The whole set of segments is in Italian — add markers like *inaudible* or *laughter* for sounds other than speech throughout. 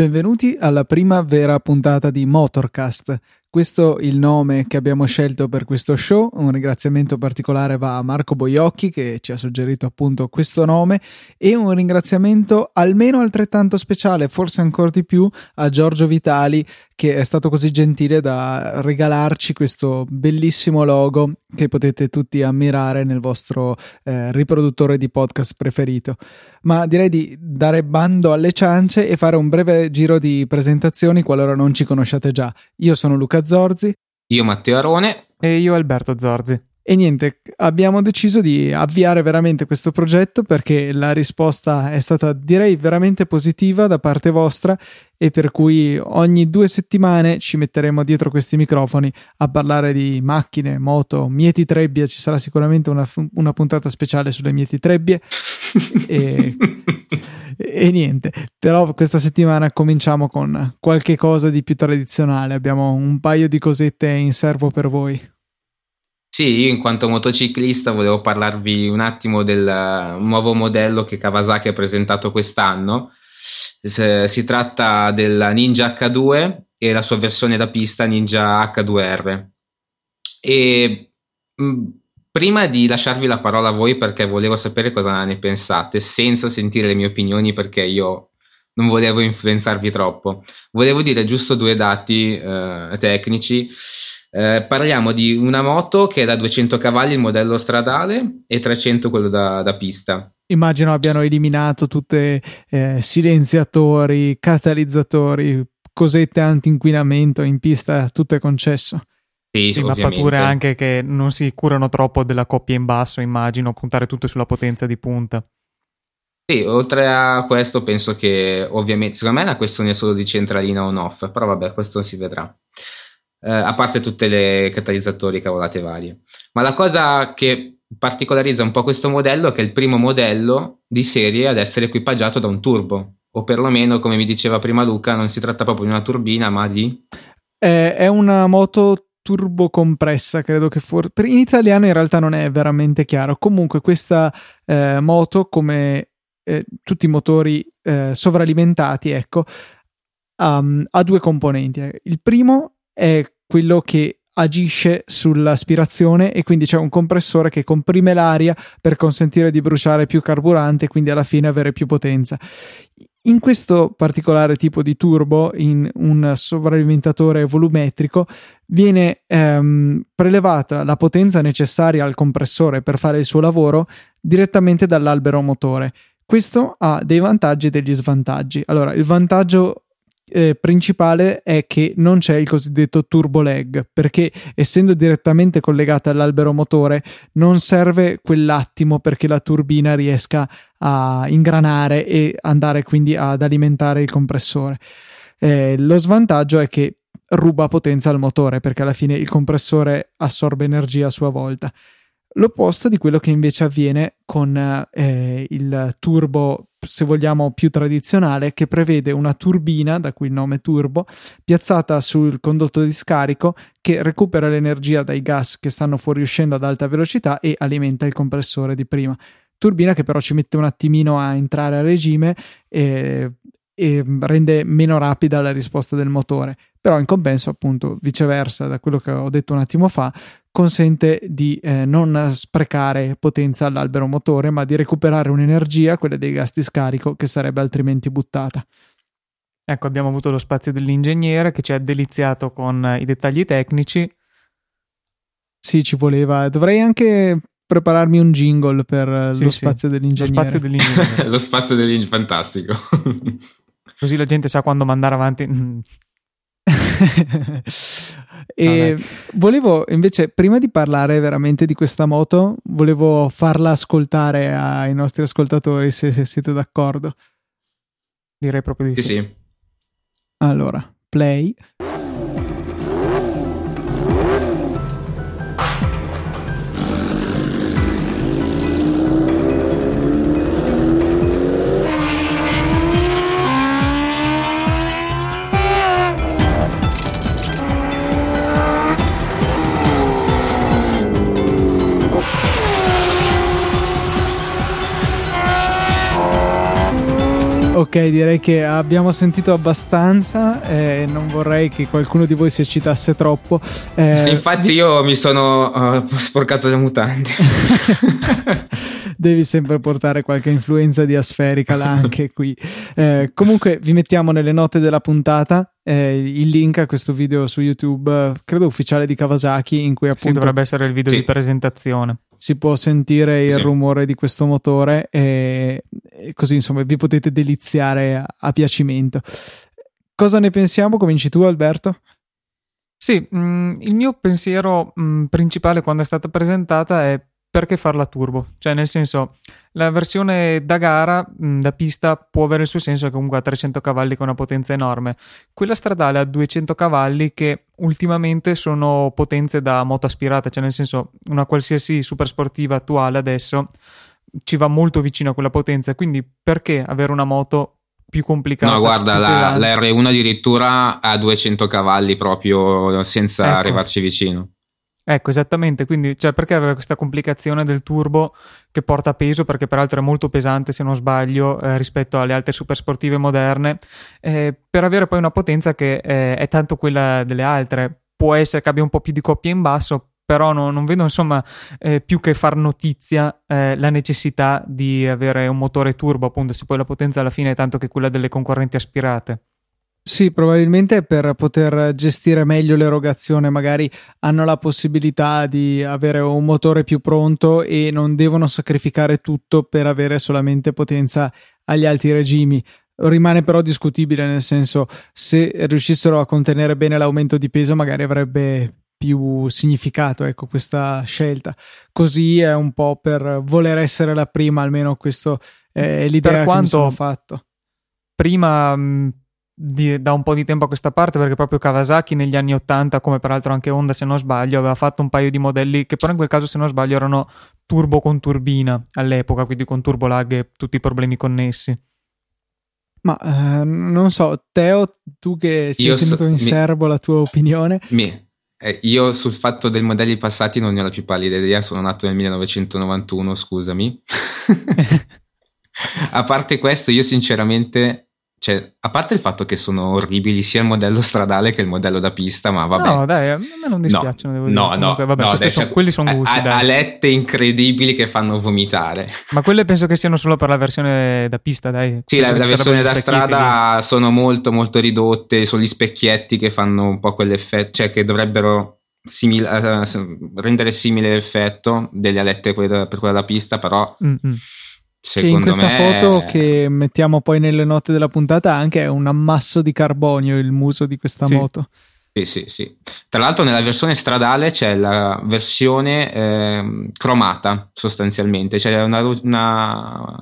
Benvenuti alla prima vera puntata di Motorcast. Questo è il nome che abbiamo scelto per questo show. Un ringraziamento particolare va a Marco Boiocchi che ci ha suggerito appunto questo nome e un ringraziamento almeno altrettanto speciale, forse ancora di più, a Giorgio Vitali che è stato così gentile da regalarci questo bellissimo logo che potete tutti ammirare nel vostro eh, riproduttore di podcast preferito. Ma direi di dare bando alle ciance e fare un breve giro di presentazioni qualora non ci conosciate già. Io sono Luca Zorzi. Io Matteo Arone. E io Alberto Zorzi. E niente, abbiamo deciso di avviare veramente questo progetto perché la risposta è stata direi veramente positiva da parte vostra e per cui ogni due settimane ci metteremo dietro questi microfoni a parlare di macchine, moto, mieti trebbie, ci sarà sicuramente una, una puntata speciale sulle mieti trebbie. E, e niente, però questa settimana cominciamo con qualche cosa di più tradizionale, abbiamo un paio di cosette in serbo per voi. Sì, io in quanto motociclista volevo parlarvi un attimo del nuovo modello che Kawasaki ha presentato quest'anno. Si tratta della Ninja H2 e la sua versione da pista Ninja H2R. E mh, prima di lasciarvi la parola a voi perché volevo sapere cosa ne pensate, senza sentire le mie opinioni perché io non volevo influenzarvi troppo, volevo dire giusto due dati eh, tecnici. Eh, parliamo di una moto che è da 200 cavalli il modello stradale e 300 quello da, da pista. Immagino abbiano eliminato tutte eh, silenziatori, catalizzatori, cosette anti-inquinamento in pista, tutto è concesso. Sì, sì mappature anche che non si curano troppo della coppia in basso, immagino, puntare tutto sulla potenza di punta. Sì, oltre a questo penso che ovviamente, secondo me è una questione solo di centralina on-off, però vabbè, questo si vedrà eh, a parte tutte le catalizzatori cavolate varie. Ma la cosa che particolarizza un po' questo modello è che è il primo modello di serie ad essere equipaggiato da un turbo, o perlomeno, come mi diceva prima Luca, non si tratta proprio di una turbina, ma di... Eh, è una moto turbo compressa, credo che for... in italiano in realtà non è veramente chiaro. Comunque questa eh, moto, come eh, tutti i motori eh, sovralimentati, ecco, um, ha due componenti. Il primo è quello che agisce sull'aspirazione e quindi c'è un compressore che comprime l'aria per consentire di bruciare più carburante e quindi alla fine avere più potenza. In questo particolare tipo di turbo, in un sovralimentatore volumetrico, viene ehm, prelevata la potenza necessaria al compressore per fare il suo lavoro direttamente dall'albero motore. Questo ha dei vantaggi e degli svantaggi. Allora, il vantaggio eh, principale è che non c'è il cosiddetto turbo lag perché essendo direttamente collegata all'albero motore non serve quell'attimo perché la turbina riesca a ingranare e andare quindi ad alimentare il compressore. Eh, lo svantaggio è che ruba potenza al motore perché alla fine il compressore assorbe energia a sua volta. L'opposto di quello che invece avviene con eh, il turbo, se vogliamo, più tradizionale, che prevede una turbina, da cui il nome turbo, piazzata sul condotto di scarico che recupera l'energia dai gas che stanno fuoriuscendo ad alta velocità e alimenta il compressore di prima. Turbina che però ci mette un attimino a entrare a regime e, e rende meno rapida la risposta del motore. Però in compenso, appunto, viceversa, da quello che ho detto un attimo fa, consente di eh, non sprecare potenza all'albero motore, ma di recuperare un'energia, quella dei gas di scarico, che sarebbe altrimenti buttata. Ecco, abbiamo avuto lo spazio dell'ingegnere che ci ha deliziato con i dettagli tecnici. Sì, ci voleva. Dovrei anche prepararmi un jingle per sì, lo spazio sì. dell'ingegnere. *laughs* Lo spazio dell'ingegnere. lo spazio dell'ingegnere, fantastico. Così la gente sa quando mandare avanti. E Vabbè. volevo invece, prima di parlare veramente di questa moto, volevo farla ascoltare ai nostri ascoltatori se, se siete d'accordo. Direi proprio di sì. Sì, sì. Allora, play. Ok, direi che abbiamo sentito abbastanza e non vorrei che qualcuno di voi si eccitasse troppo. Eh, Infatti vi... io mi sono uh, sporcato le mutande. *laughs* Devi sempre portare qualche influenza di Aspherical anche qui. Eh, comunque vi mettiamo nelle note della puntata eh, il link a questo video su YouTube, credo ufficiale di Kawasaki, in cui appunto... Sì, dovrebbe essere il video sì. di presentazione si può sentire il sì. rumore di questo motore e, e, così insomma vi potete deliziare a, a piacimento. Cosa ne pensiamo? Cominci tu Alberto? Sì, mh, mm, il mio pensiero mh, mm, principale quando è stata presentata è perché farla turbo? Cioè, nel senso, la versione da gara, da pista, può avere il suo senso che comunque ha 300 cavalli con una potenza enorme. Quella stradale ha 200 cavalli che ultimamente sono potenze da moto aspirata, cioè nel senso, una qualsiasi super sportiva attuale adesso ci va molto vicino a quella potenza, quindi perché avere una moto più complicata? No, guarda, la, la, R1 addirittura ha 200 cavalli proprio senza ecco. arrivarci vicino. Ecco, esattamente, quindi cioè, perché avere questa complicazione del turbo che porta peso, perché peraltro è molto pesante se non sbaglio eh, rispetto alle altre supersportive moderne, eh, per avere poi una potenza che eh, è tanto quella delle altre. Può essere che abbia un po' più di coppia in basso, però no, non vedo insomma eh, più che far notizia eh, la necessità di avere un motore turbo, appunto, se poi la potenza alla fine è tanto che quella delle concorrenti aspirate. Sì, probabilmente per poter gestire meglio l'erogazione, magari hanno la possibilità di avere un motore più pronto e non devono sacrificare tutto per avere solamente potenza agli alti regimi. Rimane però discutibile, nel senso, se riuscissero a contenere bene l'aumento di peso, magari avrebbe più significato, ecco, questa scelta. Così è un po' per voler essere la prima, almeno questo è l'idea per quanto... che mi sono fatto. Prima di, da un po' di tempo a questa parte perché proprio Kawasaki negli anni 80 come peraltro anche Honda se non sbaglio aveva fatto un paio di modelli che però in quel caso se non sbaglio erano turbo con turbina all'epoca quindi con turbo lag e tutti i problemi connessi. Ma eh, non so Teo tu che ci hai tenuto so, in mi, serbo la tua opinione? Mi, eh, io sul fatto dei modelli passati non ne ho la più pallida idea sono nato nel 1991 scusami. *laughs* A parte questo io sinceramente cioè, a parte il fatto che sono orribili sia il modello stradale che il modello da pista, ma vabbè. No, dai, a me non dispiacciono, no, devo no, dire. Comunque, vabbè, no, dai, sono, quelli sono gusti, a, Alette incredibili che fanno vomitare. Ma quelle penso che siano solo per la versione da pista, dai. Sì, la, la versione da strada che... sono molto, molto ridotte, sono gli specchietti che fanno un po' quell'effetto, cioè che dovrebbero simil- uh, rendere simile l'effetto delle alette per quella da pista, però... Mm-hmm Secondo che in questa me... foto che mettiamo poi nelle note della puntata anche è un ammasso di carbonio il muso di questa sì. moto. Sì, sì, sì. Tra l'altro nella versione stradale c'è la versione eh, cromata sostanzialmente, c'è una, una,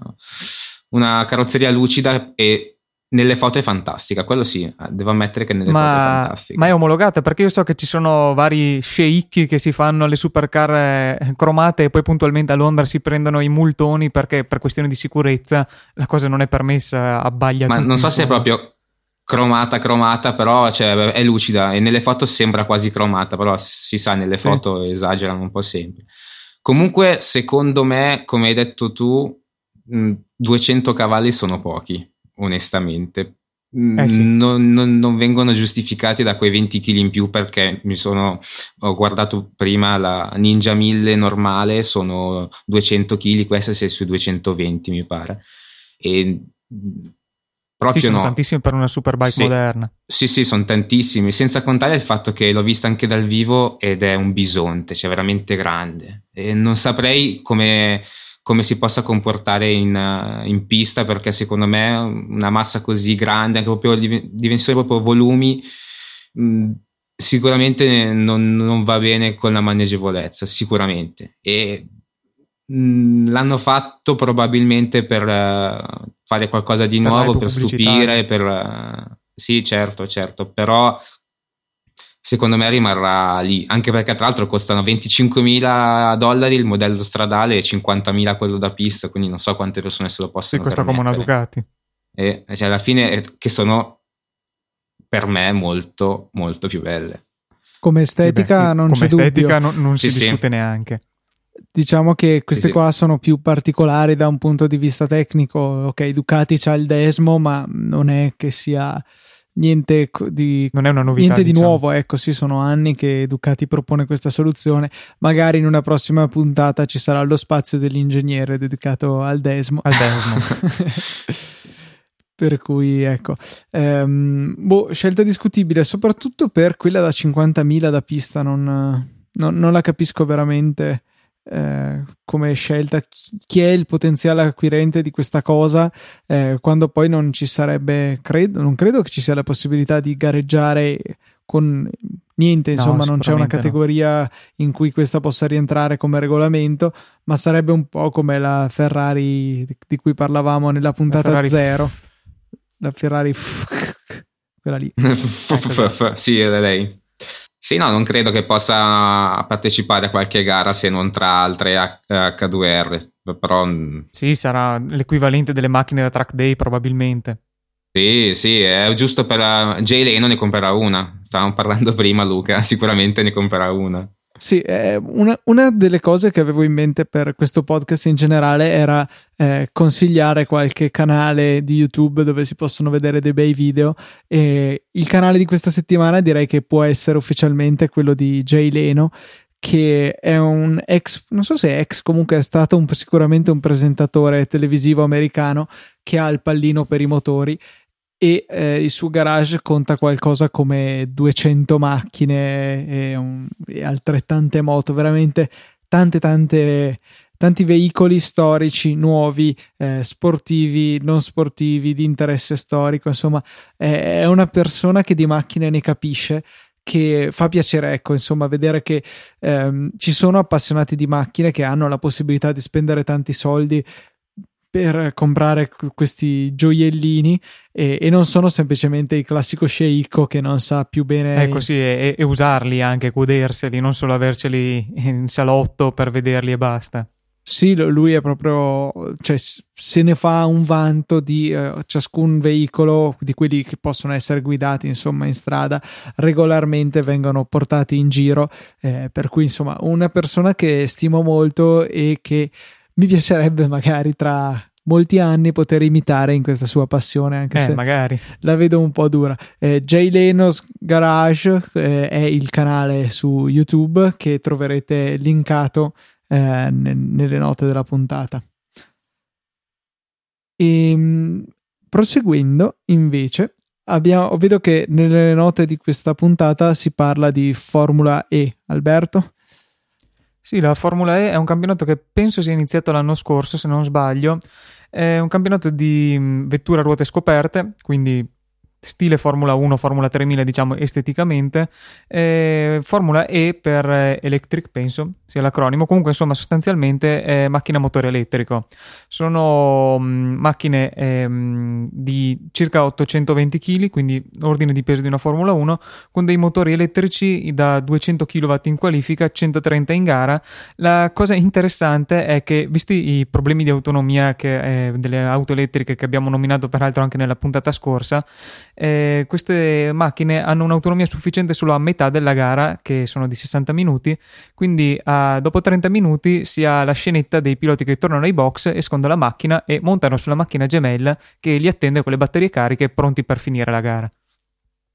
una carrozzeria lucida e nelle foto è fantastica, quello sì, eh, devo ammettere che nelle ma, foto è fantastica. Ma è omologata perché io so che ci sono vari sceicchi che si fanno le supercar eh, cromate e poi puntualmente a Londra si prendono i multoni perché per questioni di sicurezza la cosa non è permessa, abbaglia Ma non so se è proprio cromata cromata, però cioè, è lucida e nelle foto sembra quasi cromata, però si sa nelle foto sì. esagerano un po' sempre. Comunque, secondo me, come hai detto tu, 200 cavalli sono pochi onestamente. Eh sì. non, non, non, vengono giustificati da quei 20 kg in più perché mi sono ho guardato prima la Ninja 1000 normale sono 200 kg questa sei sui 220 mi pare e proprio sì, sono no. tantissimi per una superbike sì. moderna sì sì sono tantissimi senza contare il fatto che l'ho vista anche dal vivo ed è un bisonte cioè veramente grande e non saprei come come si possa comportare in, uh, in, pista perché secondo me una massa così grande, anche proprio di dimensioni proprio volumi, mh, mm, sicuramente non, non, va bene con la maneggevolezza, sicuramente. E mh, mm, l'hanno fatto probabilmente per uh, fare qualcosa di nuovo, per, per stupire, per... Uh, sì, certo, certo, però secondo me rimarrà lì, anche perché tra l'altro costano 25.000 dollari il modello stradale e 50.000 quello da pista, quindi non so quante persone se lo possono sì, costa come una Ducati. E cioè, alla fine che sono per me molto molto più belle. Come estetica sì, beh, non come c'è estetica dubbio. non, non si sì, discute neanche. diciamo che queste sì, qua sono più particolari da un punto di vista tecnico. Ok, Ducati c'ha il Desmo, ma non è che sia niente di, non è una novità, niente di diciamo. nuovo. Ecco, sì, sono anni che Ducati propone questa soluzione. Magari in una prossima puntata ci sarà lo spazio dell'ingegnere dedicato al Desmo. Al Desmo. *laughs* per cui ecco ehm, boh, scelta discutibile soprattutto per quella da 50.000 da pista non, non, non la capisco veramente eh, come scelta chi è il potenziale acquirente di questa cosa eh, quando poi non ci sarebbe credo, non credo che ci sia la possibilità di gareggiare con niente insomma no, non c'è una categoria no. in cui questa possa rientrare come regolamento ma sarebbe un po' come la Ferrari di cui parlavamo nella puntata la zero la Ferrari *laughs* quella lì ecco. *laughs* sì è lei sì, no, non credo che possa partecipare a qualche gara se non tra altre H- 2 r però... Mm, sì, sarà l'equivalente delle macchine da track day probabilmente. Sì, sì, è giusto per... Uh, Jay Leno ne comprerà una, stavamo parlando *laughs* prima Luca, sicuramente ne comprerà una. Sì, eh, una, una, delle cose che avevo in mente per questo podcast in generale era eh, consigliare qualche canale di YouTube dove si possono vedere dei bei video. E il canale di questa settimana direi che può essere ufficialmente quello di Jay Leno che è un ex, non so se ex, comunque è stato un, sicuramente un presentatore televisivo americano che ha il pallino per i motori e eh, il suo garage conta qualcosa come 200 macchine e, un, e altrettante moto, veramente tante tante tanti veicoli storici nuovi, eh, sportivi, non sportivi, di interesse storico, insomma, è, una persona che di macchine ne capisce che fa piacere, ecco, insomma, vedere che ehm, ci sono appassionati di macchine che hanno la possibilità di spendere tanti soldi per comprare questi gioiellini e, e, non sono semplicemente il classico sceicco che non sa più bene ecco sì e, e, usarli anche goderseli non solo averceli in salotto per vederli e basta sì, lui è proprio, cioè, se ne fa un vanto di eh, ciascun veicolo, di quelli che possono essere guidati insomma in strada, regolarmente vengono portati in giro. Eh, per cui, insomma, una persona che stimo molto e che mi piacerebbe magari tra molti anni poter imitare in questa sua passione, anche eh, se magari. la vedo un po' dura. Eh, Jay Leno's Garage eh, è il canale su YouTube che troverete linkato eh, ne- nelle note della puntata. E, ehm, proseguendo, invece, abbiamo, vedo che nelle note di questa puntata si parla di Formula E. Alberto? Sì, la Formula E è un campionato che penso sia iniziato l'anno scorso, se non sbaglio. È un campionato di mm, vetture a ruote scoperte, quindi stile Formula 1, Formula 3000 diciamo esteticamente, eh, Formula E per Electric penso sia l'acronimo, comunque insomma sostanzialmente è macchina motore elettrico. Sono mh, mm, macchine eh, di circa 820 kg, quindi ordine di peso di una Formula 1, con dei motori elettrici da 200 kW in qualifica, 130 in gara. La cosa interessante è che, visti i problemi di autonomia che, eh, delle auto elettriche che abbiamo nominato peraltro anche nella puntata scorsa, eh, queste macchine hanno un'autonomia sufficiente solo a metà della gara, che sono di 60 minuti, quindi a, dopo 30 minuti si ha la scenetta dei piloti che tornano ai box, escono dalla macchina e montano sulla macchina gemella che li attende con le batterie cariche pronti per finire la gara.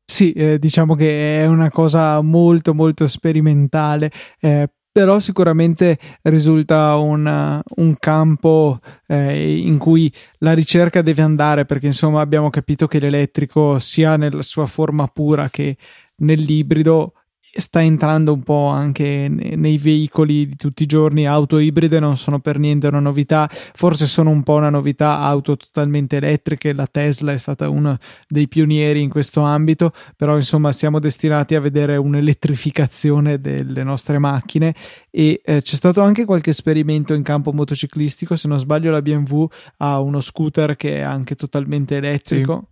Sì, eh, diciamo che è una cosa molto molto sperimentale. Eh, però sicuramente risulta un, un campo eh, in cui la ricerca deve andare perché insomma abbiamo capito che l'elettrico sia nella sua forma pura che nell'ibrido sta entrando un po' anche nei veicoli di tutti i giorni. Auto ibride non sono per niente una novità, forse sono un po' una novità. Auto totalmente elettriche, la Tesla è stata uno dei pionieri in questo ambito, però insomma siamo destinati a vedere un'elettrificazione delle nostre macchine e eh, c'è stato anche qualche esperimento in campo motociclistico. Se non sbaglio, la BMW ha uno scooter che è anche totalmente elettrico.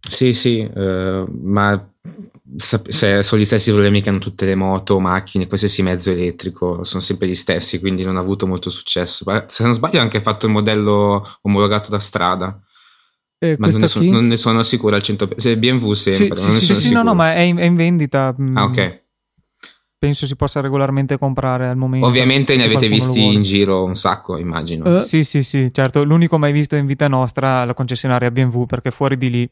Sì, sì, sì eh, ma se sono gli stessi problemi che hanno tutte le moto, macchine, qualsiasi mezzo elettrico, sono sempre gli stessi, quindi non ha avuto molto successo. Se non sbaglio, ha anche fatto il modello omologato da strada. Eh, ma non ne, so, non ne, sono sicuro al 100%. Se BMW sempre. Sì, sì, sì, sì no, no, ma è in, è in vendita. Mm. Ah, ok. penso si possa regolarmente comprare al momento. Ovviamente ne avete visti in giro un sacco, immagino. Uh, sì, sì, sì, certo. L'unico mai visto in vita nostra la concessionaria BMW, perché fuori di lì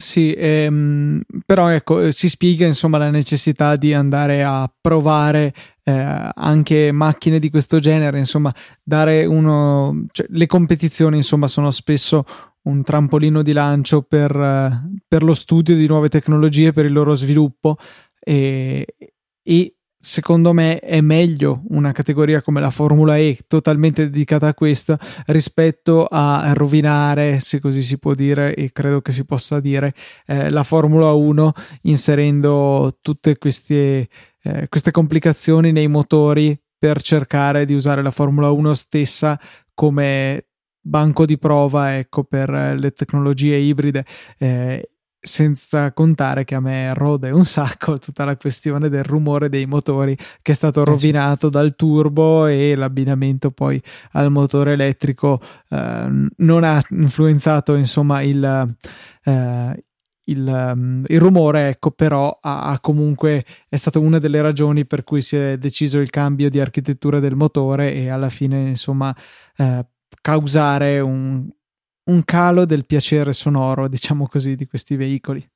sì, ehm, però ecco, si spiega insomma la necessità di andare a provare eh, anche macchine di questo genere, insomma, dare uno... Cioè, le competizioni insomma sono spesso un trampolino di lancio per, per lo studio di nuove tecnologie, per il loro sviluppo e, e secondo me è meglio una categoria come la Formula E totalmente dedicata a questo rispetto a rovinare, se così si può dire e credo che si possa dire, eh, la Formula 1 inserendo tutte queste, eh, queste complicazioni nei motori per cercare di usare la Formula 1 stessa come banco di prova ecco, per le tecnologie ibride eh, senza contare che a me rode un sacco tutta la questione del rumore dei motori che è stato eh rovinato dal turbo e l'abbinamento poi al motore elettrico eh, non ha influenzato insomma il, eh, il, um, il, rumore, ecco, però ha, ha, comunque è stata una delle ragioni per cui si è deciso il cambio di architettura del motore e alla fine, insomma, eh, causare un, un calo del piacere sonoro, diciamo così, di questi veicoli.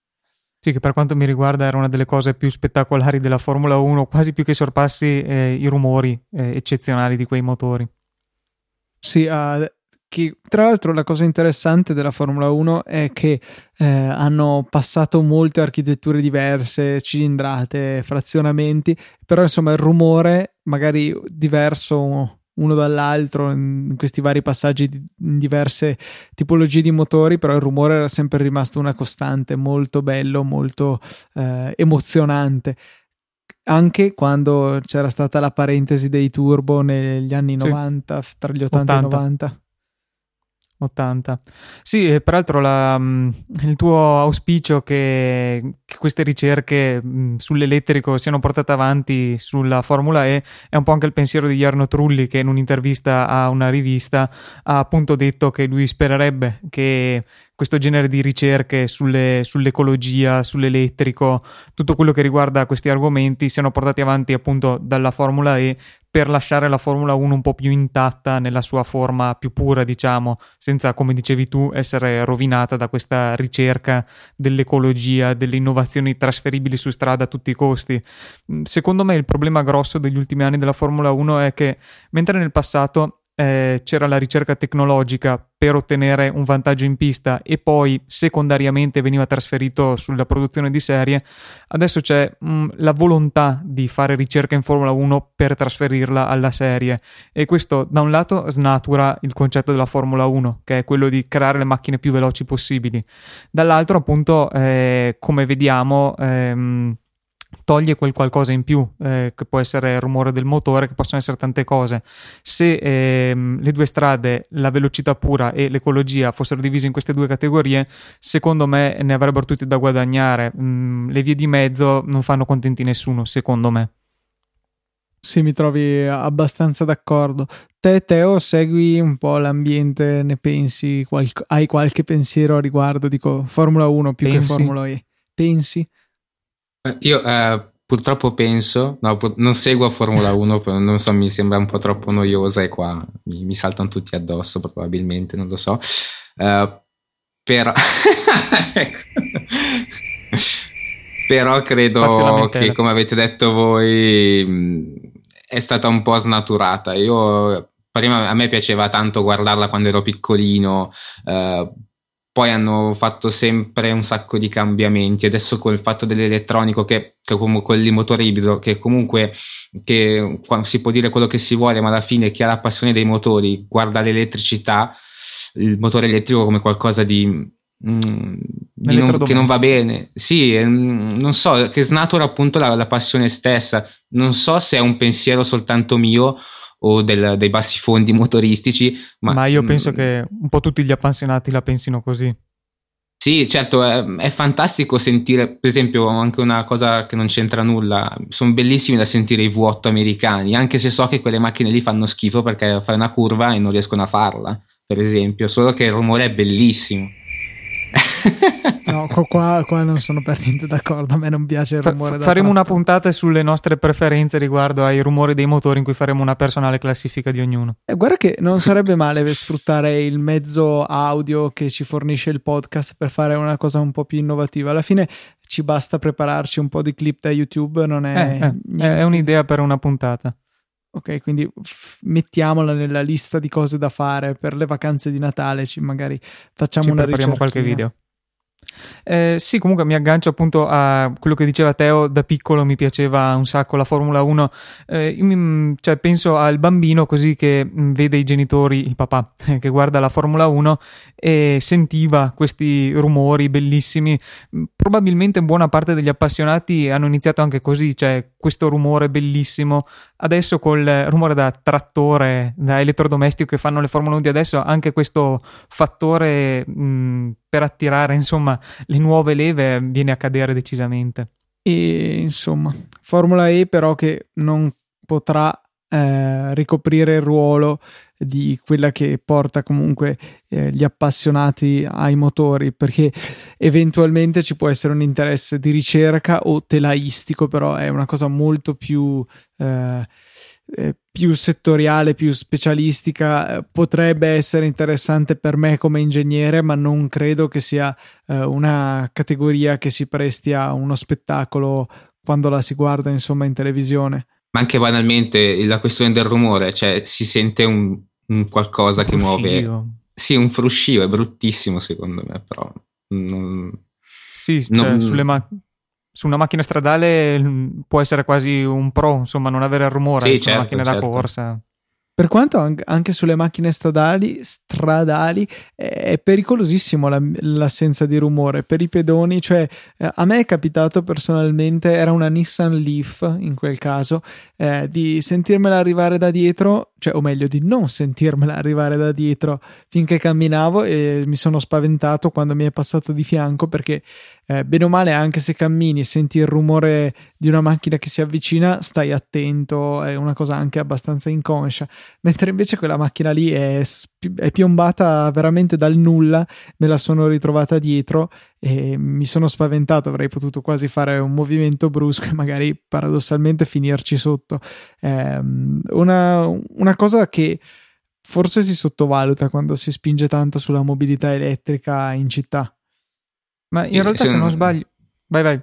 Sì, che per quanto mi riguarda era una delle cose più spettacolari della Formula 1, quasi più che sorpassi eh, i rumori eh, eccezionali di quei motori. Sì, uh, che, tra l'altro la cosa interessante della Formula 1 è che eh, hanno passato molte architetture diverse, cilindrate, frazionamenti, però insomma il rumore magari diverso uno dall'altro in questi vari passaggi di, in diverse tipologie di motori, però il rumore era sempre rimasto una costante, molto bello, molto eh, emozionante. Anche quando c'era stata la parentesi dei turbo negli anni sì. 90, tra gli 80, 80. e i 90. 80. Sì, peraltro la, mm, il tuo auspicio che, che queste ricerche mm, sull'elettrico siano portate avanti sulla Formula E è un po' anche il pensiero di Jarno Trulli che in un'intervista a una rivista ha appunto detto che lui spererebbe che questo genere di ricerche sulle, sull'ecologia, sull'elettrico, tutto quello che riguarda questi argomenti siano portati avanti appunto dalla Formula E per lasciare la Formula 1 un po' più intatta nella sua forma più pura, diciamo, senza, come dicevi tu, essere rovinata da questa ricerca dell'ecologia, delle innovazioni trasferibili su strada a tutti i costi. Mm, secondo me il problema grosso degli ultimi anni della Formula 1 è che mentre nel passato eh, c'era la ricerca tecnologica per ottenere un vantaggio in pista e poi secondariamente veniva trasferito sulla produzione di serie, adesso c'è mh, mm, la volontà di fare ricerca in Formula 1 per trasferirla alla serie. E questo da un lato snatura il concetto della Formula 1 che è quello di creare le macchine più veloci possibili, dall'altro appunto eh, come vediamo ehm, toglie quel qualcosa in più, eh, che può essere il rumore del motore, che possono essere tante cose. Se ehm, le due strade, la velocità pura e l'ecologia, fossero divise in queste due categorie, secondo me ne avrebbero tutti da guadagnare. Mm, le vie di mezzo non fanno contenti nessuno, secondo me. Sì, mi trovi abbastanza d'accordo. Te, Teo, segui un po' l'ambiente, ne pensi? Qual- hai qualche pensiero a riguardo? Dico Formula 1 più pensi? che Formula E. Pensi? Eh, io eh, purtroppo penso, no, non seguo Formula 1, *laughs* non so, mi sembra un po' troppo noiosa e qua mi, mi saltano tutti addosso probabilmente, non lo so. Uh, però... *laughs* però credo che, come avete detto voi, è stata un po' snaturata. Io prima a me piaceva tanto guardarla quando ero piccolino. Uh, poi hanno fatto sempre un sacco di cambiamenti. Adesso con il fatto dell'elettronico, che, che con il motore ibrido, che comunque che, si può dire quello che si vuole, ma alla fine chi ha la passione dei motori guarda l'elettricità, il motore elettrico come qualcosa di. Mm, non, che non va bene, sì, non so, che snatura appunto la, la passione stessa. Non so se è un pensiero soltanto mio o del, dei bassi fondi motoristici. Ma, ma io penso che un po' tutti gli appassionati la pensino così. Sì, certo, è, è, fantastico sentire, per esempio, anche una cosa che non c'entra nulla, sono bellissimi da sentire i V8 americani, anche se so che quelle macchine lì fanno schifo perché fai una curva e non riescono a farla, per esempio, solo che il rumore è bellissimo. *laughs* no, qua, qua, non sono per niente d'accordo. A me non piace il rumore. Fa, faremo una puntata sulle nostre preferenze riguardo ai rumori dei motori, in cui faremo una personale classifica di ognuno. Eh, guarda che non sarebbe male sfruttare il mezzo audio che ci fornisce il podcast per fare una cosa un po' più innovativa. Alla fine ci basta prepararci un po' di clip da YouTube. Non è, eh, eh, è un'idea per una puntata. Ok, quindi mettiamola nella lista di cose da fare per le vacanze di Natale, ci magari facciamo ci una ricerca. qualche video. Eh, sì, comunque mi aggancio appunto a quello che diceva Teo, da piccolo mi piaceva un sacco la Formula 1, eh, mi, cioè, penso al bambino così che mm, vede i genitori, il papà *laughs* che guarda la Formula 1 e sentiva questi rumori bellissimi, mm, probabilmente buona parte degli appassionati hanno iniziato anche così, cioè questo rumore bellissimo, adesso col rumore da trattore, da elettrodomestico che fanno le Formula 1 di adesso, anche questo fattore mh, mm, per attirare insomma le nuove leve viene a cadere decisamente. E insomma, Formula E però che non potrà eh, ricoprire il ruolo di quella che porta comunque eh, gli appassionati ai motori perché eventualmente ci può essere un interesse di ricerca o telaistico però è una cosa molto più eh, eh, più settoriale, più specialistica, potrebbe essere interessante per me come ingegnere, ma non credo che sia eh, una categoria che si presti a uno spettacolo quando la si guarda insomma in televisione. Ma anche banalmente la questione del rumore, cioè si sente un, un qualcosa un che muove. Sì, un fruscio, è bruttissimo secondo me, però. Non... Sì, cioè, non... sulle macchine su una macchina stradale mm, può essere quasi un pro, insomma, non avere il rumore sì, su certo, una macchina certo. da corsa. Per quanto anche sulle macchine stradali, stradali è pericolosissimo la, l'assenza di rumore. Per i pedoni, cioè eh, a me è capitato personalmente, era una Nissan Leaf in quel caso, eh, di sentirmela arrivare da dietro, cioè o meglio di non sentirmela arrivare da dietro finché camminavo e mi sono spaventato quando mi è passato di fianco perché eh, bene o male, anche se cammini e senti il rumore di una macchina che si avvicina, stai attento, è una cosa anche abbastanza inconscia. Mentre invece quella macchina lì è, è piombata veramente dal nulla, me la sono ritrovata dietro e mi sono spaventato, avrei potuto quasi fare un movimento brusco e magari paradossalmente finirci sotto. Eh, una, una cosa che forse si sottovaluta quando si spinge tanto sulla mobilità elettrica in città. Ma in realtà, se, se non sbaglio, vai, vai.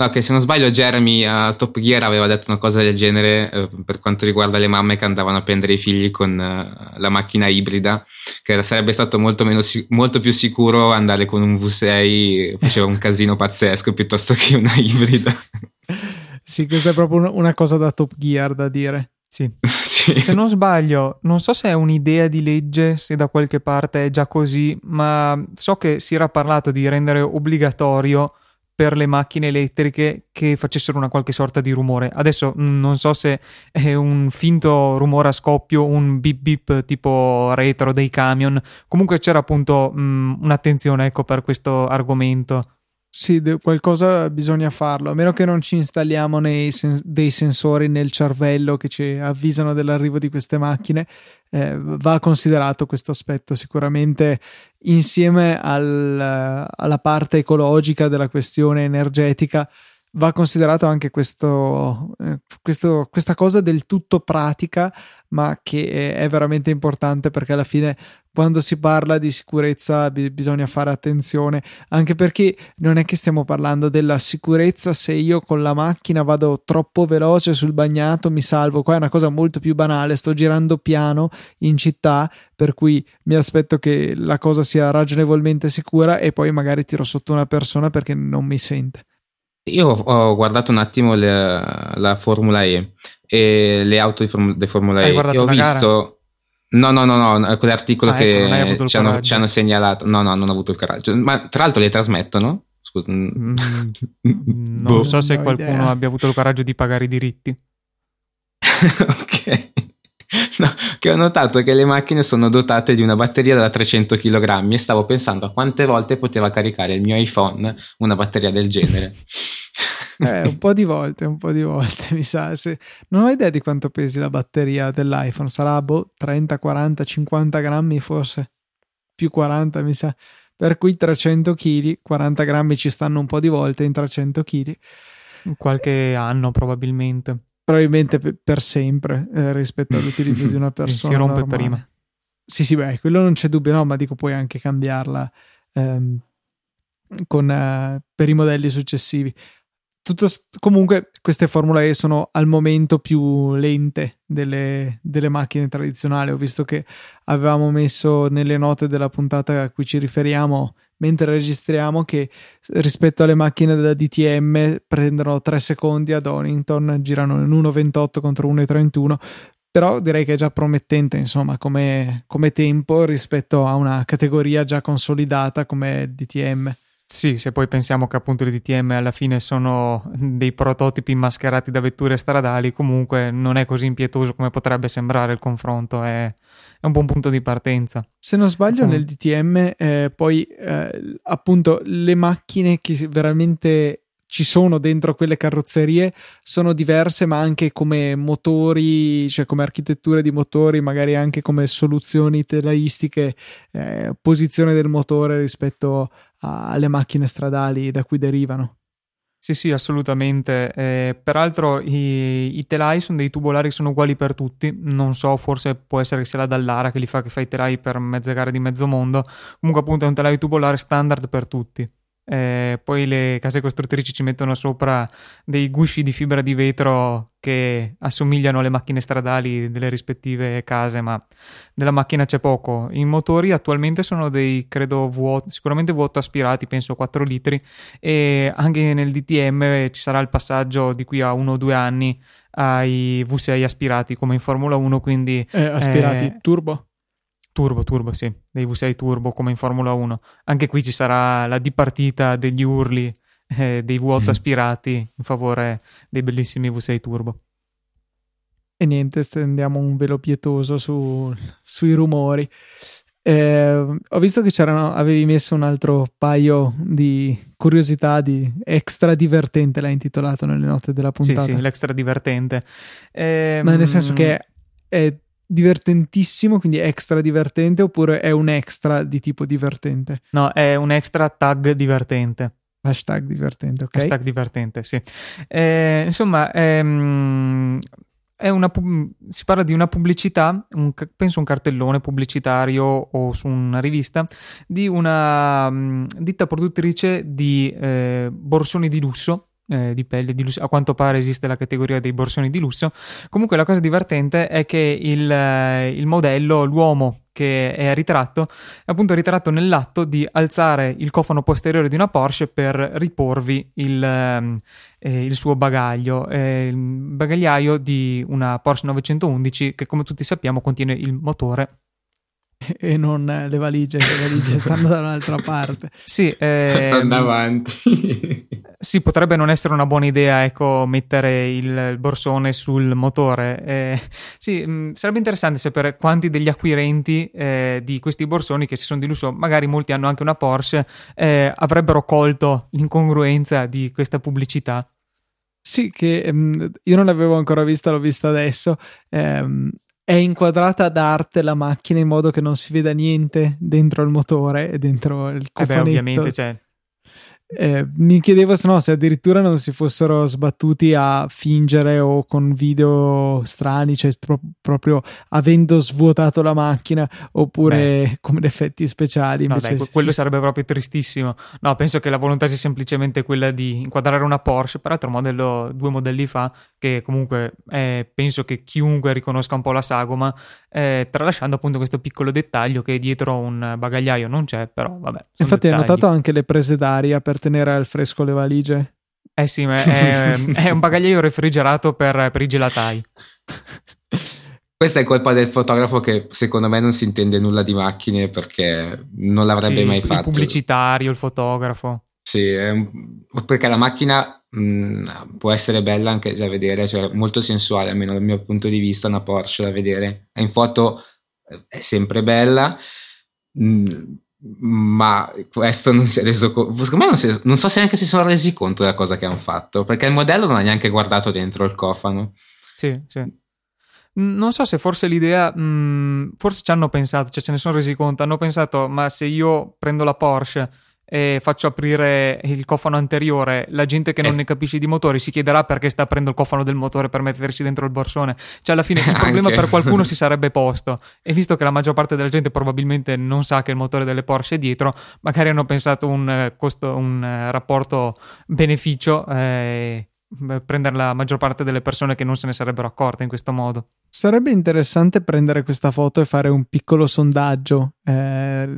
No, che se non sbaglio, Jeremy a Top Gear aveva detto una cosa del genere eh, per quanto riguarda le mamme che andavano a prendere i figli con uh, la macchina ibrida, che sarebbe stato molto, meno, molto più sicuro andare con un V6, faceva un casino *laughs* pazzesco piuttosto che una ibrida. sì, questa è proprio una cosa da Top Gear da dire. Sì. *laughs* sì. Se non sbaglio, non so se è un'idea di legge, se da qualche parte è già così, ma so che si era parlato di rendere obbligatorio per le macchine elettriche che facessero una qualche sorta di rumore. Adesso mm, non so se è un finto rumore a scoppio, un bip bip tipo retro dei camion. Comunque c'era appunto mh, mm, un'attenzione ecco, per questo argomento. Sì, de- qualcosa bisogna farlo, a meno che non ci installiamo sen- dei sensori nel cervello che ci avvisano dell'arrivo di queste macchine, eh, va considerato questo aspetto sicuramente insieme al, alla parte ecologica della questione energetica va considerato anche questo, eh, questo, questa cosa del tutto pratica, ma che è, veramente importante perché alla fine quando si parla di sicurezza b- bisogna fare attenzione, anche perché non è che stiamo parlando della sicurezza se io con la macchina vado troppo veloce sul bagnato mi salvo, qua è una cosa molto più banale, sto girando piano in città, per cui mi aspetto che la cosa sia ragionevolmente sicura e poi magari tiro sotto una persona perché non mi sente. Io ho guardato un attimo le, la Formula E e le auto di, Form- di Formula Hai E e ho visto. Gara? No, no, no, no, quell'articolo ah, che ecco, ci, hanno, ci, hanno, segnalato. No, no, non ho avuto il coraggio. Ma tra l'altro le trasmettono? Scusa. Mm, *laughs* non boh. so se qualcuno idea. abbia avuto il coraggio di pagare i diritti. *laughs* ok. *laughs* No, che ho notato che le macchine sono dotate di una batteria da 300 kg e stavo pensando a quante volte poteva caricare il mio iPhone una batteria del genere. *laughs* eh, un po' di volte, un po' di volte *laughs* mi sa. Se... Non ho idea di quanto pesi la batteria dell'iPhone, sarà boh, 30, 40, 50 grammi forse, più 40 mi sa. Per cui 300 kg, 40 grammi ci stanno un po' di volte in 300 kg. Qualche anno probabilmente. Probabilmente per, sempre eh, rispetto all'utilizzo di una *laughs* persona. si rompe normale. prima. Sì, sì, beh, quello non c'è dubbio, no, ma dico puoi anche cambiarla ehm, con, eh, per i modelli successivi. Tutto, comunque queste Formula E sono al momento più lente delle, delle, macchine tradizionali. Ho visto che avevamo messo nelle note della puntata a cui ci riferiamo mentre registriamo che rispetto alle macchine da DTM prendono 3 secondi ad Donington, girano in 1.28 contro 1.31 però direi che è già promettente insomma come, come tempo rispetto a una categoria già consolidata come DTM. Sì, se poi pensiamo che appunto le DTM alla fine sono dei prototipi mascherati da vetture stradali, comunque non è così impietoso come potrebbe sembrare il confronto, è, è un buon punto di partenza. Se non sbaglio nel DTM eh, poi eh, appunto le macchine che veramente ci sono dentro quelle carrozzerie sono diverse, ma anche come motori, cioè come architetture di motori, magari anche come soluzioni telaistiche, eh, posizione del motore rispetto alle macchine stradali da cui derivano. Sì, sì, assolutamente. Eh, peraltro i, i, telai sono dei tubolari che sono uguali per tutti. Non so, forse può essere che sia la Dallara che li fa che fa i telai per mezze gare di mezzo mondo. Comunque, appunto, è un telaio tubolare standard per tutti. Eh, poi le case costruttrici ci mettono sopra dei gusci di fibra di vetro che assomigliano alle macchine stradali delle rispettive case, ma della macchina c'è poco. I motori attualmente sono dei, credo, vuoto, sicuramente vuoto aspirati, penso 4 litri, e anche nel DTM ci sarà il passaggio di qui a uno o due anni ai V6 aspirati come in Formula 1, quindi... Eh, aspirati eh, turbo? Turbo, turbo, sì, dei V6 turbo come in Formula 1. Anche qui ci sarà la dipartita degli urli eh, dei V8 mm. aspirati in favore dei bellissimi V6 turbo. E niente, stendiamo un velo pietoso su, sui rumori. Eh, ho visto che c'erano, avevi messo un altro paio di curiosità di extra divertente, l'hai intitolato nelle note della puntata. Sì, sì, l'extra divertente. Eh, Ma nel senso che è divertentissimo, quindi extra divertente, oppure è un extra di tipo divertente? No, è un extra tag divertente. Hashtag divertente, ok. Hashtag divertente, sì. Eh, insomma, ehm, una, si parla di una pubblicità, un, penso un cartellone pubblicitario o su una rivista, di una um, ditta produttrice di eh, borsoni di lusso eh, di pelle di lusso. A quanto pare esiste la categoria dei borsoni di lusso. Comunque la cosa divertente è che il, eh, il modello, l'uomo che è ritratto, è appunto ritratto nell'atto di alzare il cofano posteriore di una Porsche per riporvi il, ehm, eh, il suo bagaglio, eh, il bagagliaio di una Porsche 911 che come tutti sappiamo contiene il motore e non le valigie, le valigie *laughs* stanno da un'altra parte. Sì, ehm, stanno davanti. *laughs* sì, potrebbe non essere una buona idea, ecco, mettere il, borsone sul motore. Eh, sì, mh, mm, sarebbe interessante sapere quanti degli acquirenti eh, di questi borsoni che si sono di lusso, magari molti hanno anche una Porsche, eh, avrebbero colto l'incongruenza di questa pubblicità. Sì, che um, io non l'avevo ancora vista, l'ho vista adesso. Um, è inquadrata ad arte la macchina in modo che non si veda niente dentro il motore e dentro il cofanetto. Eh beh, ovviamente, cioè, eh, mi chiedevo se no, se addirittura non si fossero sbattuti a fingere o con video strani, cioè tro- proprio avendo svuotato la macchina, oppure Beh. come effetti speciali. No, dai, quello si... sarebbe proprio tristissimo. No, penso che la volontà sia semplicemente quella di inquadrare una Porsche, peraltro modello due modelli fa, che comunque eh, penso che chiunque riconosca un po' la sagoma, eh, tralasciando appunto questo piccolo dettaglio che dietro un bagagliaio non c'è, però vabbè. Infatti hai notato anche le prese d'aria per tenere al fresco le valigie? Eh sì, ma è, è un bagagliaio refrigerato per, per i gelatai. *laughs* Questa è colpa del fotografo che secondo me non si intende nulla di macchine perché non l'avrebbe sì, mai fatto. Il pubblicitario, il fotografo. Sì, un... perché la macchina mh, mm, può essere bella anche da vedere, cioè molto sensuale, almeno dal mio punto di vista, una Porsche da vedere. In foto eh, è sempre bella. Mh, mm, ma questo non si è reso conto. Secondo me non, si, non, so se neanche si sono resi conto della cosa che hanno fatto, perché il modello non ha neanche guardato dentro il cofano. Sì, sì. Non so se forse l'idea, mh, mm, forse ci hanno pensato, cioè ce ne sono resi conto, hanno pensato, ma se io prendo la Porsche e faccio aprire il cofano anteriore, la gente che non eh. ne capisce di motori si chiederà perché sta aprendo il cofano del motore per metterci dentro il borsone. Cioè, alla fine *laughs* il problema per qualcuno si *laughs* sarebbe posto. E visto che la maggior parte della gente probabilmente non sa che il motore delle Porsche è dietro, magari hanno pensato un, eh, costo, un uh, rapporto beneficio. Eh, prendere la maggior parte delle persone che non se ne sarebbero accorte in questo modo. Sarebbe interessante prendere questa foto e fare un piccolo sondaggio eh,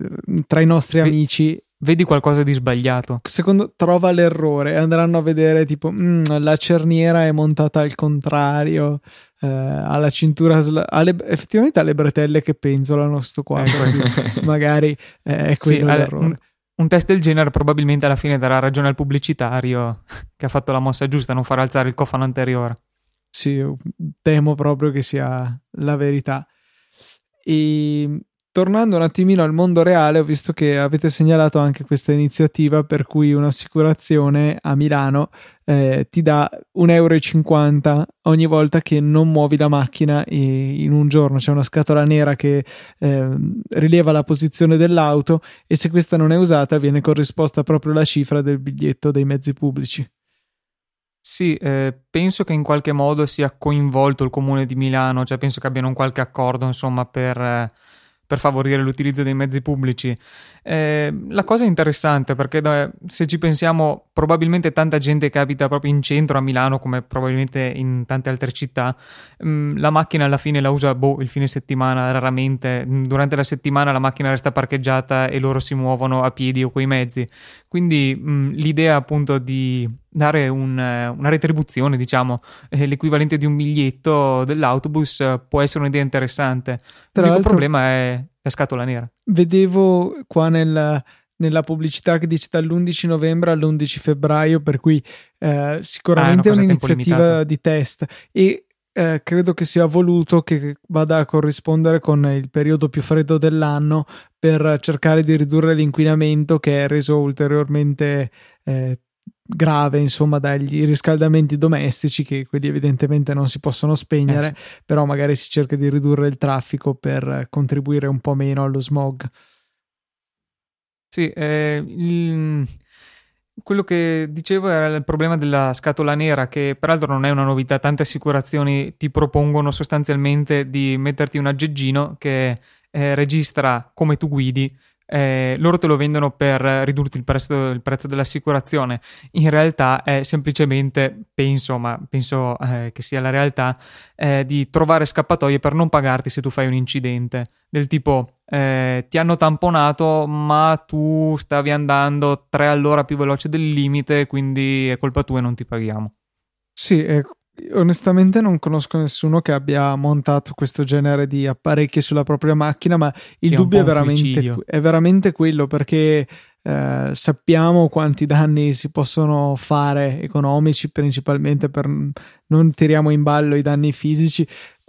tra i nostri amici. Vedi qualcosa di sbagliato. Secondo trova l'errore, andranno a vedere tipo mm, la cerniera è montata al contrario, eh, alla cintura, sla- alle, effettivamente alle bretelle che penzolano sto qua, ecco. *laughs* magari eh, è quello sì, l'errore. Un, un test del genere probabilmente alla fine darà ragione al pubblicitario *laughs* che ha fatto la mossa giusta, non far alzare il cofano anteriore. Sì, temo proprio che sia la verità. E tornando un attimino al mondo reale, ho visto che avete segnalato anche questa iniziativa per cui un'assicurazione a Milano eh, ti dà 1,50 euro ogni volta che non muovi la macchina in un giorno. C'è una scatola nera che eh, rileva la posizione dell'auto e se questa non è usata viene corrisposta proprio la cifra del biglietto dei mezzi pubblici. Sì, eh, penso che in qualche modo sia coinvolto il comune di Milano, cioè penso che abbiano un qualche accordo, insomma, per, eh, per favorire l'utilizzo dei mezzi pubblici. Eh, la cosa è interessante perché da, se ci pensiamo, probabilmente tanta gente che abita proprio in centro a Milano, come probabilmente in tante altre città, mh, mm, la macchina alla fine la usa boh, il fine settimana, raramente. Mm, durante la settimana la macchina resta parcheggiata e loro si muovono a piedi o coi mezzi. Quindi mh, mm, l'idea appunto di dare un, una retribuzione, diciamo, eh, l'equivalente di un biglietto dell'autobus eh, può essere un'idea interessante. Tra L'unico problema è la scatola nera. Vedevo qua nel, nella pubblicità che dice dall'11 novembre all'11 febbraio, per cui eh, sicuramente ah, è, è un'iniziativa di test e eh, credo che sia voluto che vada a corrispondere con il periodo più freddo dell'anno per cercare di ridurre l'inquinamento che è reso ulteriormente eh, grave insomma dagli riscaldamenti domestici che quelli evidentemente non si possono spegnere eh sì. però magari si cerca di ridurre il traffico per contribuire un po' meno allo smog sì eh, il, quello che dicevo era il problema della scatola nera che peraltro non è una novità tante assicurazioni ti propongono sostanzialmente di metterti un aggeggino che eh, registra come tu guidi eh, loro te lo vendono per ridurti il prezzo, il prezzo, dell'assicurazione. In realtà è semplicemente, penso, ma penso eh, che sia la realtà, eh, di trovare scappatoie per non pagarti se tu fai un incidente. Del tipo, eh, ti hanno tamponato, ma tu stavi andando tre all'ora più veloce del limite, quindi è colpa tua e non ti paghiamo. Sì, è onestamente non conosco nessuno che abbia montato questo genere di apparecchi sulla propria macchina, ma il dubbio è veramente, è veramente, quello perché eh, sappiamo quanti danni si possono fare economici, principalmente per non tiriamo in ballo i danni fisici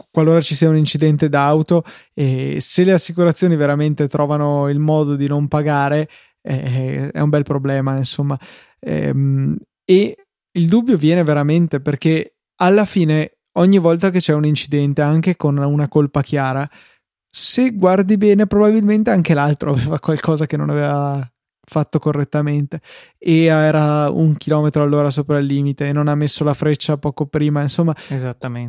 qualora ci sia un incidente d'auto e se le assicurazioni veramente trovano il modo di non pagare eh, è un bel problema, insomma. Ehm, e il dubbio viene veramente perché alla fine ogni volta che c'è un incidente, anche con una colpa chiara, se guardi bene, probabilmente anche l'altro *laughs* aveva qualcosa che non aveva fatto correttamente e era un chilometro all'ora sopra il limite e non ha messo la freccia poco prima. Insomma,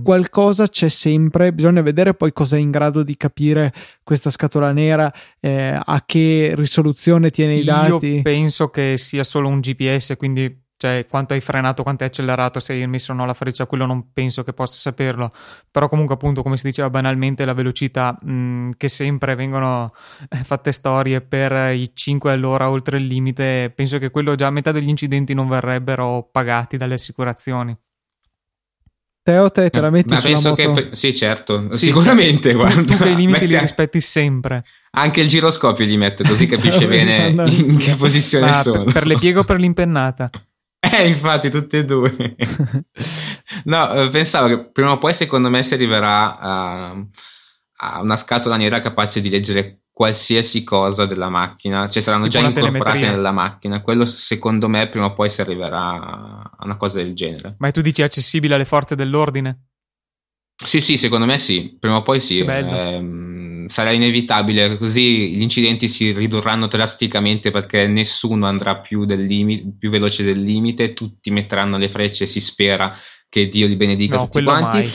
qualcosa c'è sempre. Bisogna vedere poi cosa è in grado di capire questa scatola nera, eh, a che risoluzione tiene i dati. Io penso che sia solo un GPS, quindi cioè quanto hai frenato, quanto hai accelerato, se hai messo o no la freccia, quello non penso che possa saperlo, però comunque appunto come si diceva banalmente la velocità mh, mm, che sempre vengono eh, fatte storie per i 5 all'ora oltre il limite, penso che quello già a metà degli incidenti non verrebbero pagati dalle assicurazioni. Teo, te, te la metti Ma penso moto? che sì, certo, sì, sicuramente. Cioè, guarda, tu, tu che i limiti li rispetti sempre. Anche il giroscopio gli mette così *laughs* capisce bene in che posizione Ma sono. Per, per le piego o per *laughs* l'impennata? *laughs* Eh, infatti, tutti e due. *laughs* no, eh, pensavo che prima o poi, secondo me, si arriverà a, a, una scatola nera capace di leggere qualsiasi cosa della macchina, cioè saranno tipo già incorporate nella macchina. Quello, secondo me, prima o poi si arriverà a una cosa del genere. Ma tu dici accessibile alle forze dell'ordine? Sì, sì, secondo me sì, prima o poi sì. Eh, sarà inevitabile, così gli incidenti si ridurranno drasticamente perché nessuno andrà più, del limite, più veloce del limite, tutti metteranno le frecce, si spera che Dio li benedica no, tutti quanti. Mai.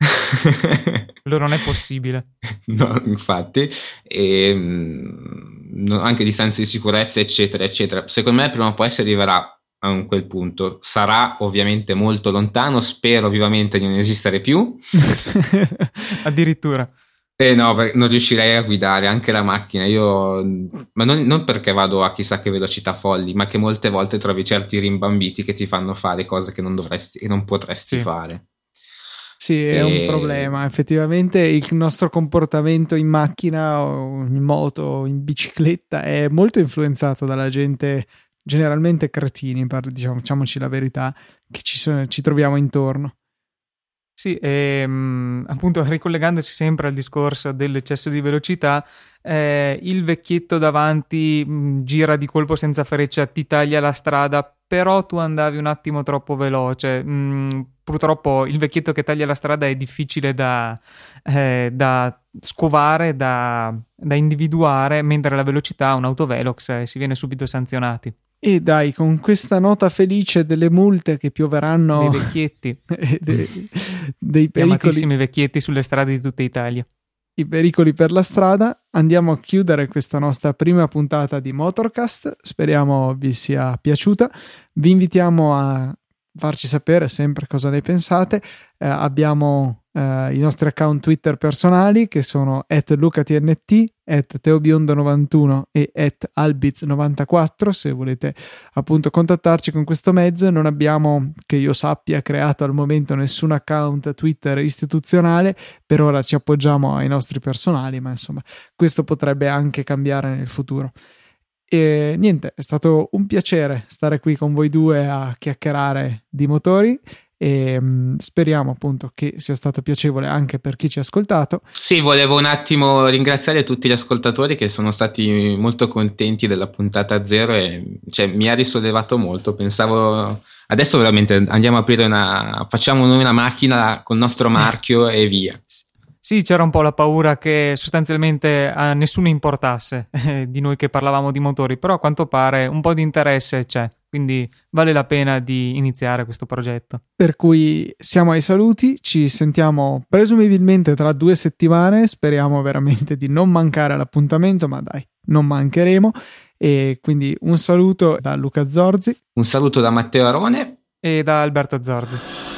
*laughs* Quello non è possibile. No, infatti, e, ehm, anche distanze di sicurezza, eccetera, eccetera. Secondo me prima o poi si arriverà a quel punto. Sarà ovviamente molto lontano, spero vivamente di non esistere più. *laughs* *laughs* Addirittura. Eh no, non riuscirei a guidare anche la macchina. Io, ma non, non, perché vado a chissà che velocità folli, ma che molte volte trovi certi rimbambiti che ti fanno fare cose che non dovresti e non potresti sì. fare. Sì, è e... un problema. Effettivamente il nostro comportamento in macchina o in moto o in bicicletta è molto influenzato dalla gente generalmente cretini, diciamo, diciamoci la verità, che ci, sono, ci troviamo intorno. Sì, e, ehm, appunto *laughs* ricollegandoci sempre al discorso dell'eccesso di velocità, eh, il vecchietto davanti mh, gira di colpo senza freccia, ti taglia la strada, però tu andavi un attimo troppo veloce. Mh, purtroppo il vecchietto che taglia la strada è difficile da, eh, da scovare, da, da, individuare, mentre la velocità, un autovelox, eh, si viene subito sanzionati. E dai, con questa nota felice delle multe che pioveranno... Dei vecchietti. *laughs* dei, dei pericoli... vecchietti sulle strade di tutta Italia. I pericoli per la strada. Andiamo a chiudere questa nostra prima puntata di Motorcast. Speriamo vi sia piaciuta. Vi invitiamo a farci sapere sempre cosa ne pensate. Eh, abbiamo eh, i nostri account Twitter personali che sono at lucatnt, at teobiondo91 e at albiz94 se volete appunto contattarci con questo mezzo. Non abbiamo, che io sappia, creato al momento nessun account Twitter istituzionale, per ora ci appoggiamo ai nostri personali, ma insomma questo potrebbe anche cambiare nel futuro. E niente, è stato un piacere stare qui con voi due a chiacchierare di motori e um, speriamo appunto che sia stato piacevole anche per chi ci ha ascoltato. Sì, volevo un attimo ringraziare tutti gli ascoltatori che sono stati molto contenti della puntata zero e cioè, mi ha risollevato molto. Pensavo adesso veramente andiamo a aprire una facciamo noi una macchina col nostro marchio e via. Sì, c'era un po' la paura che sostanzialmente a nessuno importasse eh, di noi che parlavamo di motori, però a quanto pare un po' di interesse c'è, quindi vale la pena di iniziare questo progetto. Per cui siamo ai saluti, ci sentiamo presumibilmente tra due settimane, speriamo veramente di non mancare all'appuntamento, ma dai, non mancheremo. E quindi un saluto da Luca Zorzi. Un saluto da Matteo Arone. E da Alberto Zorzi.